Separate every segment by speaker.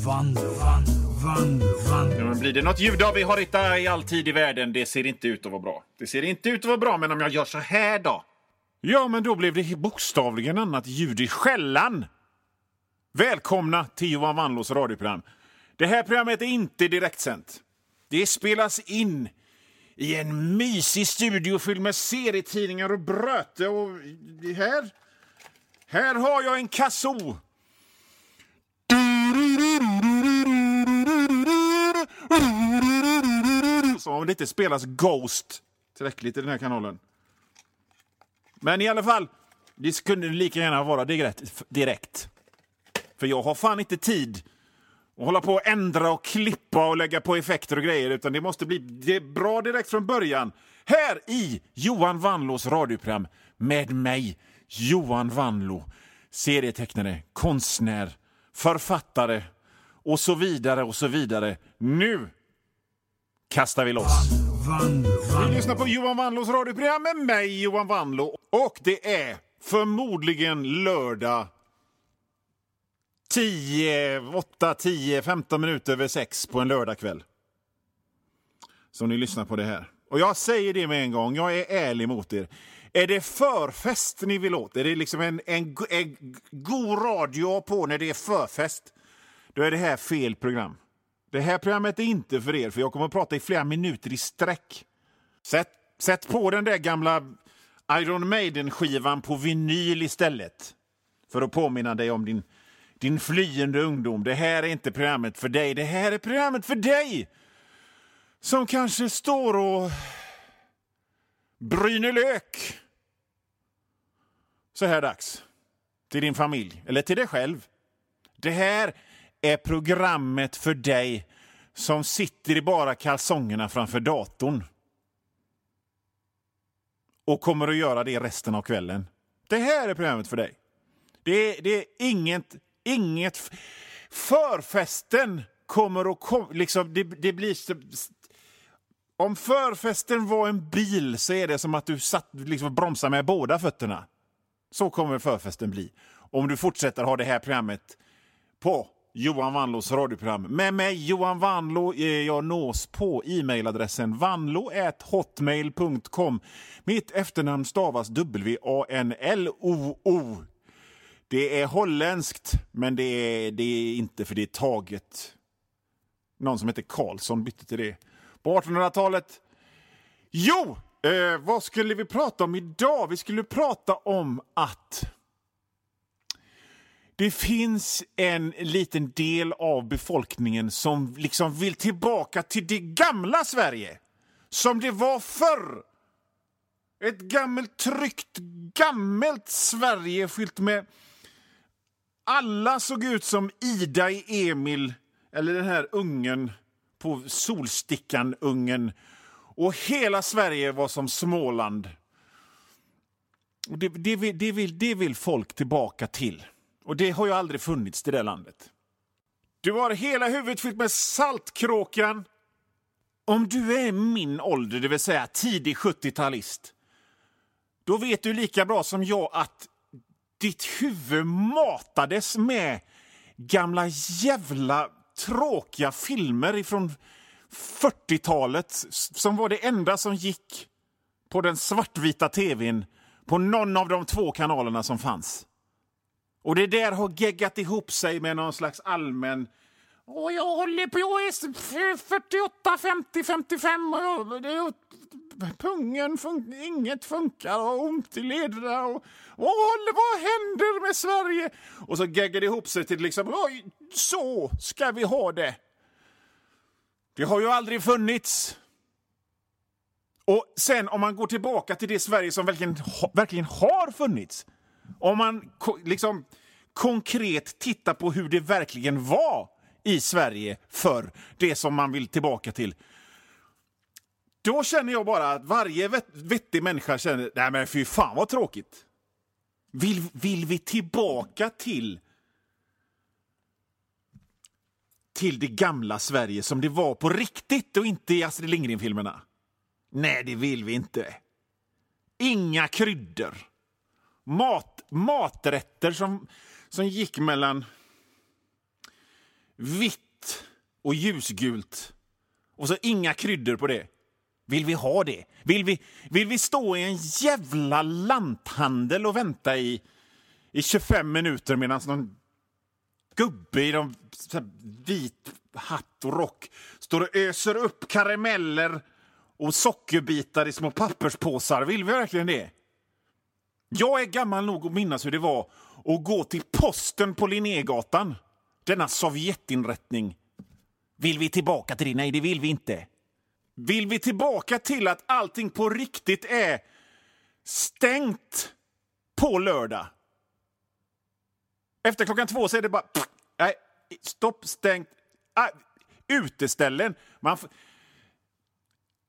Speaker 1: Vanlo, vanlo, vanlo.
Speaker 2: Ja, men blir det något ljud av vi har hitta i all tid i världen? Det ser inte ut att vara bra. Det ser inte ut att vara bra, men om jag gör så här då? Ja, men då blev det bokstavligen annat ljud i skällan. Välkomna till Johan Wannlås radioprogram. Det här programmet är inte direktsänt. Det spelas in i en mysig studio fylld med serietidningar och bröte och här... Här har jag en kazoo. Som om det inte spelas Ghost tillräckligt i den här kanalen. Men i alla fall, det kunde lika gärna vara direkt. direkt. För jag har fan inte tid att hålla på och ändra och klippa och lägga på effekter och grejer, utan det måste bli det bra direkt från början. Här i Johan Wanlås radioprogram med mig, Johan Wanlå, serietecknare, konstnär, författare och så vidare och så vidare. Nu kastar vi loss! Vi lyssnar på Johan Wanlås radioprogram med mig, Johan Wanlå. Och det är förmodligen lördag 10, 8, 10, 15 minuter över 6 på en lördagkväll. Som ni lyssnar på det här. Och jag säger det med en gång, jag är ärlig mot er. Är det förfest ni vill åt? Är det liksom en, en, en god radio på när det är förfest? Då är det här fel program. Det här programmet är inte för er, för jag kommer att prata i flera minuter i sträck. Sätt, sätt på den där gamla Iron Maiden-skivan på vinyl istället. För att påminna dig om din, din flyende ungdom. Det här är inte programmet för dig. Det här är programmet för dig! Som kanske står och bryner lök så här dags. Till din familj, eller till dig själv. Det här är programmet för dig som sitter i bara kalsongerna framför datorn. Och kommer att göra det resten av kvällen. Det här är programmet för dig. Det är, det är inget... inget förfesten kommer att... Kom, liksom, det, det blir... Om förfesten var en bil så är det som att du satt liksom bromsar med båda fötterna. Så kommer förfesten bli. Om du fortsätter ha det här programmet på Johan Vanlos radioprogram. Med mig, Johan Vanlo jag nås på e-mailadressen vanlo.hotmail.com. Mitt efternamn stavas W-A-N-L-O-O. Det är holländskt, men det är, det är inte för det är taget. Någon som heter Karlsson bytte till det på 1800-talet. Jo, eh, vad skulle vi prata om idag? Vi skulle prata om att det finns en liten del av befolkningen som liksom vill tillbaka till det gamla Sverige. Som det var förr. Ett gammalt, tryggt, gammalt Sverige fyllt med... Alla såg ut som Ida i Emil, eller den här ungen på Solstickan-ungen. Och hela Sverige var som Småland. Och det, det, det, vill, det vill folk tillbaka till. Och det har ju aldrig funnits i det landet. Du har hela huvudet fyllt med saltkråkan. Om du är min ålder, det vill säga tidig 70-talist, då vet du lika bra som jag att ditt huvud matades med gamla jävla tråkiga filmer från 40-talet som var det enda som gick på den svartvita tvn på någon av de två kanalerna som fanns. Och det där har geggat ihop sig med någon slags allmän... Och jag håller på, jag är 48, 50, 55 och det, pungen, fun inget funkar och ont i lederna. Och, och vad händer med Sverige? Och så geggar det ihop sig till liksom, oj, så ska vi ha det. Det har ju aldrig funnits. Och sen om man går tillbaka till det Sverige som verkligen, verkligen har funnits om man liksom konkret titta på hur det verkligen var i Sverige för det som man vill tillbaka till. Då känner jag bara att varje vettig människa känner, nej men fy fan vad tråkigt. Vill, vill vi tillbaka till till det gamla Sverige som det var på riktigt och inte i Astrid Lindgren-filmerna? Nej, det vill vi inte. Inga kryddor mat, maträtter som, som gick mellan vitt och ljusgult. Och så inga kryddor på det. Vill vi ha det? Vill vi, vill vi stå i en jävla lanthandel och vänta i, i 25 minuter medan någon gubbe i de, så här vit hatt och rock står och öser upp karameller och sockerbitar i små papperspåsar? Vill vi verkligen det? Jag är gammal nog att minnas hur det var att gå till posten på Linnégatan. Denna Sovjetinrättning. Vill vi tillbaka till det? Nej, det vill vi inte. Vill vi tillbaka till att allting på riktigt är stängt på lördag? Efter klockan två så är det bara... Pff, nej, stopp, stängt. Ah, uteställen. Man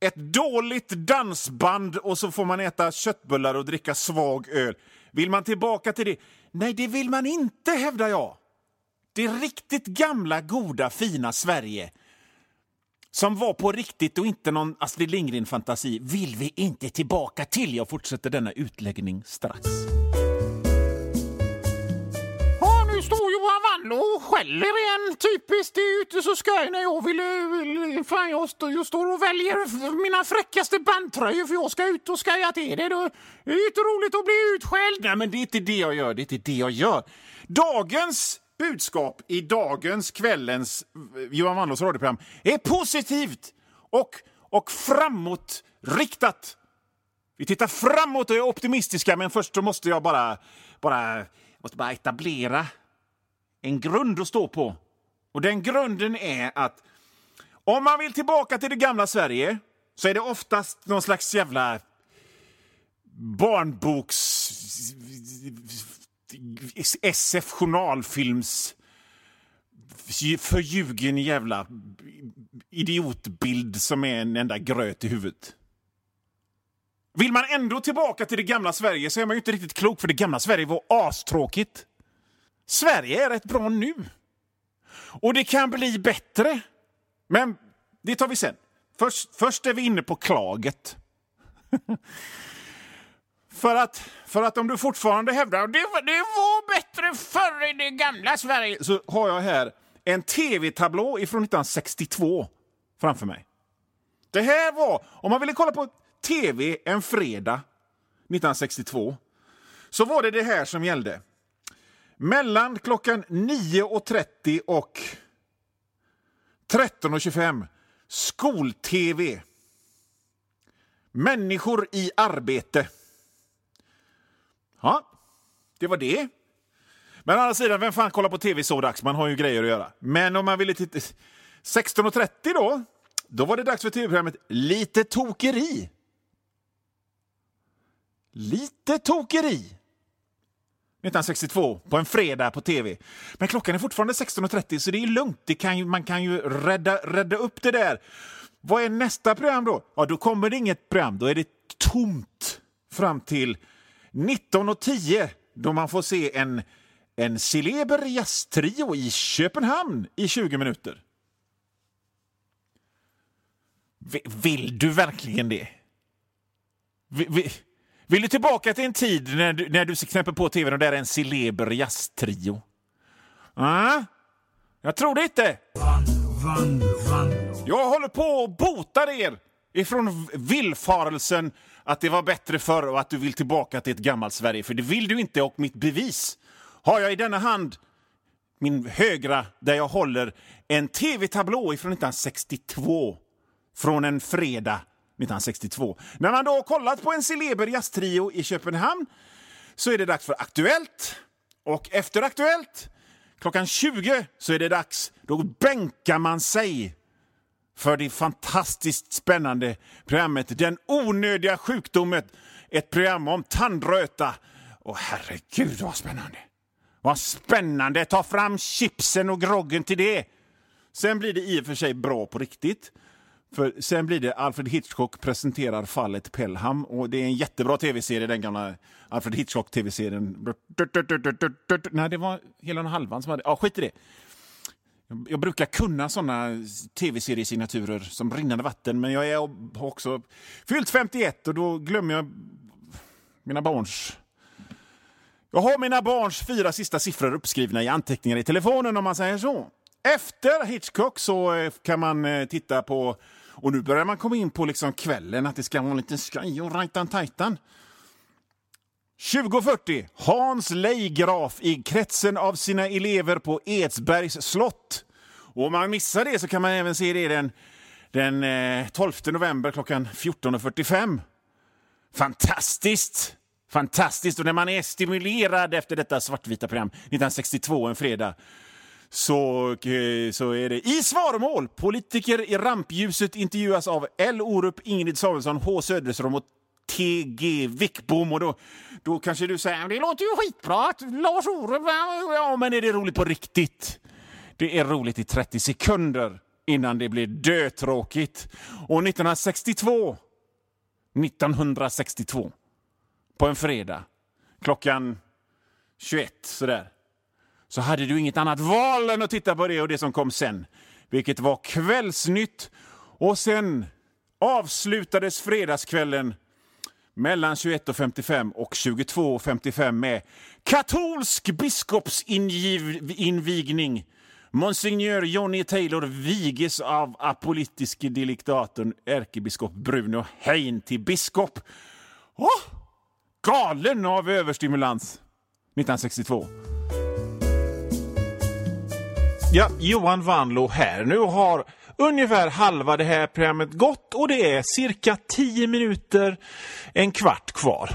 Speaker 2: ett dåligt dansband och så får man äta köttbullar och dricka svag öl. Vill man tillbaka till det? Nej, det vill man inte, hävdar jag. Det riktigt gamla, goda, fina Sverige som var på riktigt och inte någon Astrid Lindgren-fantasi vill vi inte tillbaka till. Jag fortsätter denna utläggning strax.
Speaker 3: Hallå, och skäller igen. Typiskt, det är ute så skoj när jag vill... vill fan, jag, stå, jag står och väljer mina fräckaste bandtröjor för jag ska ut och skoja till det. Då. Det är inte roligt att bli utskälld.
Speaker 2: Nej, men det är inte det jag gör. Det är inte det jag gör. Dagens budskap i dagens, kvällens eh, Johan Wannlås radioprogram är positivt och, och framåtriktat. Vi tittar framåt och är optimistiska, men först så måste jag bara, bara, måste bara etablera en grund att stå på. Och den grunden är att om man vill tillbaka till det gamla Sverige så är det oftast någon slags jävla barnboks... SF journalfilms förljugen jävla idiotbild som är en enda gröt i huvudet. Vill man ändå tillbaka till det gamla Sverige så är man ju inte riktigt klok för det gamla Sverige var astråkigt. Sverige är rätt bra nu. Och det kan bli bättre. Men det tar vi sen. Först, först är vi inne på klaget. för, att, för att om du fortfarande hävdar att det, var- det var bättre förr i det gamla Sverige så har jag här en tv-tablå ifrån 1962 framför mig. Det här var, om man ville kolla på tv en fredag 1962 så var det det här som gällde. Mellan klockan 9.30 och 13.25 skol-tv. Människor i arbete. Ja, det var det. Men å andra sidan, vem fan kollar på tv så dags? Man har ju grejer att göra. Men om man ville titta... 16.30 då, då var det dags för tv-programmet Lite tokeri. Lite tokeri. 1962 på en fredag på tv. Men klockan är fortfarande 16.30 så det är lugnt. Det kan ju, man kan ju rädda, rädda upp det där. Vad är nästa program då? Ja, då kommer det inget program. Då är det tomt fram till 19.10 då man får se en, en celeber jazztrio i Köpenhamn i 20 minuter. Vill du verkligen det? Vi, vill du tillbaka till en tid när du, när du knäpper på tvn och där är en celeber jazztrio? Ah, jag tror det inte. Jag håller på att bota er ifrån villfarelsen att det var bättre förr och att du vill tillbaka till ett gammalt Sverige. För det vill du inte och mitt bevis har jag i denna hand, min högra, där jag håller en tv-tablå ifrån 1962. Från en fredag 1962. När man då har kollat på en celeber jazztrio i Köpenhamn så är det dags för Aktuellt. Och efter Aktuellt, klockan 20, så är det dags. Då bänkar man sig för det fantastiskt spännande programmet Den onödiga sjukdomen. Ett program om tandröta. Och herregud vad spännande! Vad spännande! Ta fram chipsen och groggen till det! Sen blir det i och för sig bra på riktigt. För sen blir det Alfred Hitchcock presenterar fallet Pelham och det är en jättebra tv-serie, den gamla Alfred Hitchcock-tv-serien. Nej, det var hela och halvan som hade... Ja, skit i det. Jag- brukar kunna såna tv-seriesignaturer som rinnande vatten, men jag är, har också fyllt 51 och då glömmer jag mina barns... Jag har mina barns fyra sista siffror uppskrivna i anteckningar i telefonen om man säger så. Efter Hitchcock så eh, kan man eh, titta på, och nu börjar man komma in på liksom kvällen, att det ska vara lite skoj och rajtan-tajtan. 2040, Hans Leigraf i kretsen av sina elever på Edsbergs slott. Och om man missar det så kan man även se det den, den eh, 12 november klockan 14.45. Fantastiskt! Fantastiskt! Och när man är stimulerad efter detta svartvita program, 1962, en fredag, så, eh, så är det i svaromål. Politiker i rampljuset intervjuas av L. Orup, Ingrid Samuelsson, H. Söderström och TG Wickbom. Och då, då kanske du säger det låter ju skitbra att Lars Orup... Ja, men är det roligt på riktigt? Det är roligt i 30 sekunder innan det blir dötråkigt. Och 1962, 1962, på en fredag, klockan 21 sådär, så hade du inget annat val än att titta på det och det som kom sen, vilket var Kvällsnytt. Och sen avslutades fredagskvällen mellan 21.55 och 22.55 med katolsk biskopsinvigning. Monsignor Johnny Taylor viges av apolitiske deliktatorn ärkebiskop Bruno Hein till biskop. Oh, galen av överstimulans 1962. Ja, Johan Vanlo här. Nu har ungefär halva det här programmet gått och det är cirka 10 minuter, en kvart kvar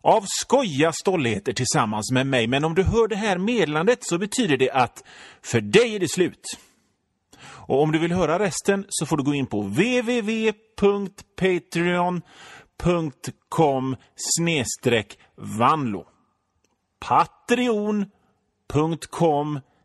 Speaker 2: av skoja stolligheter tillsammans med mig. Men om du hör det här meddelandet så betyder det att för dig är det slut. Och om du vill höra resten så får du gå in på www.patreon.com snedstreck vanlo. Patreon.com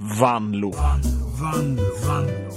Speaker 2: vanlo.
Speaker 1: Vanlo.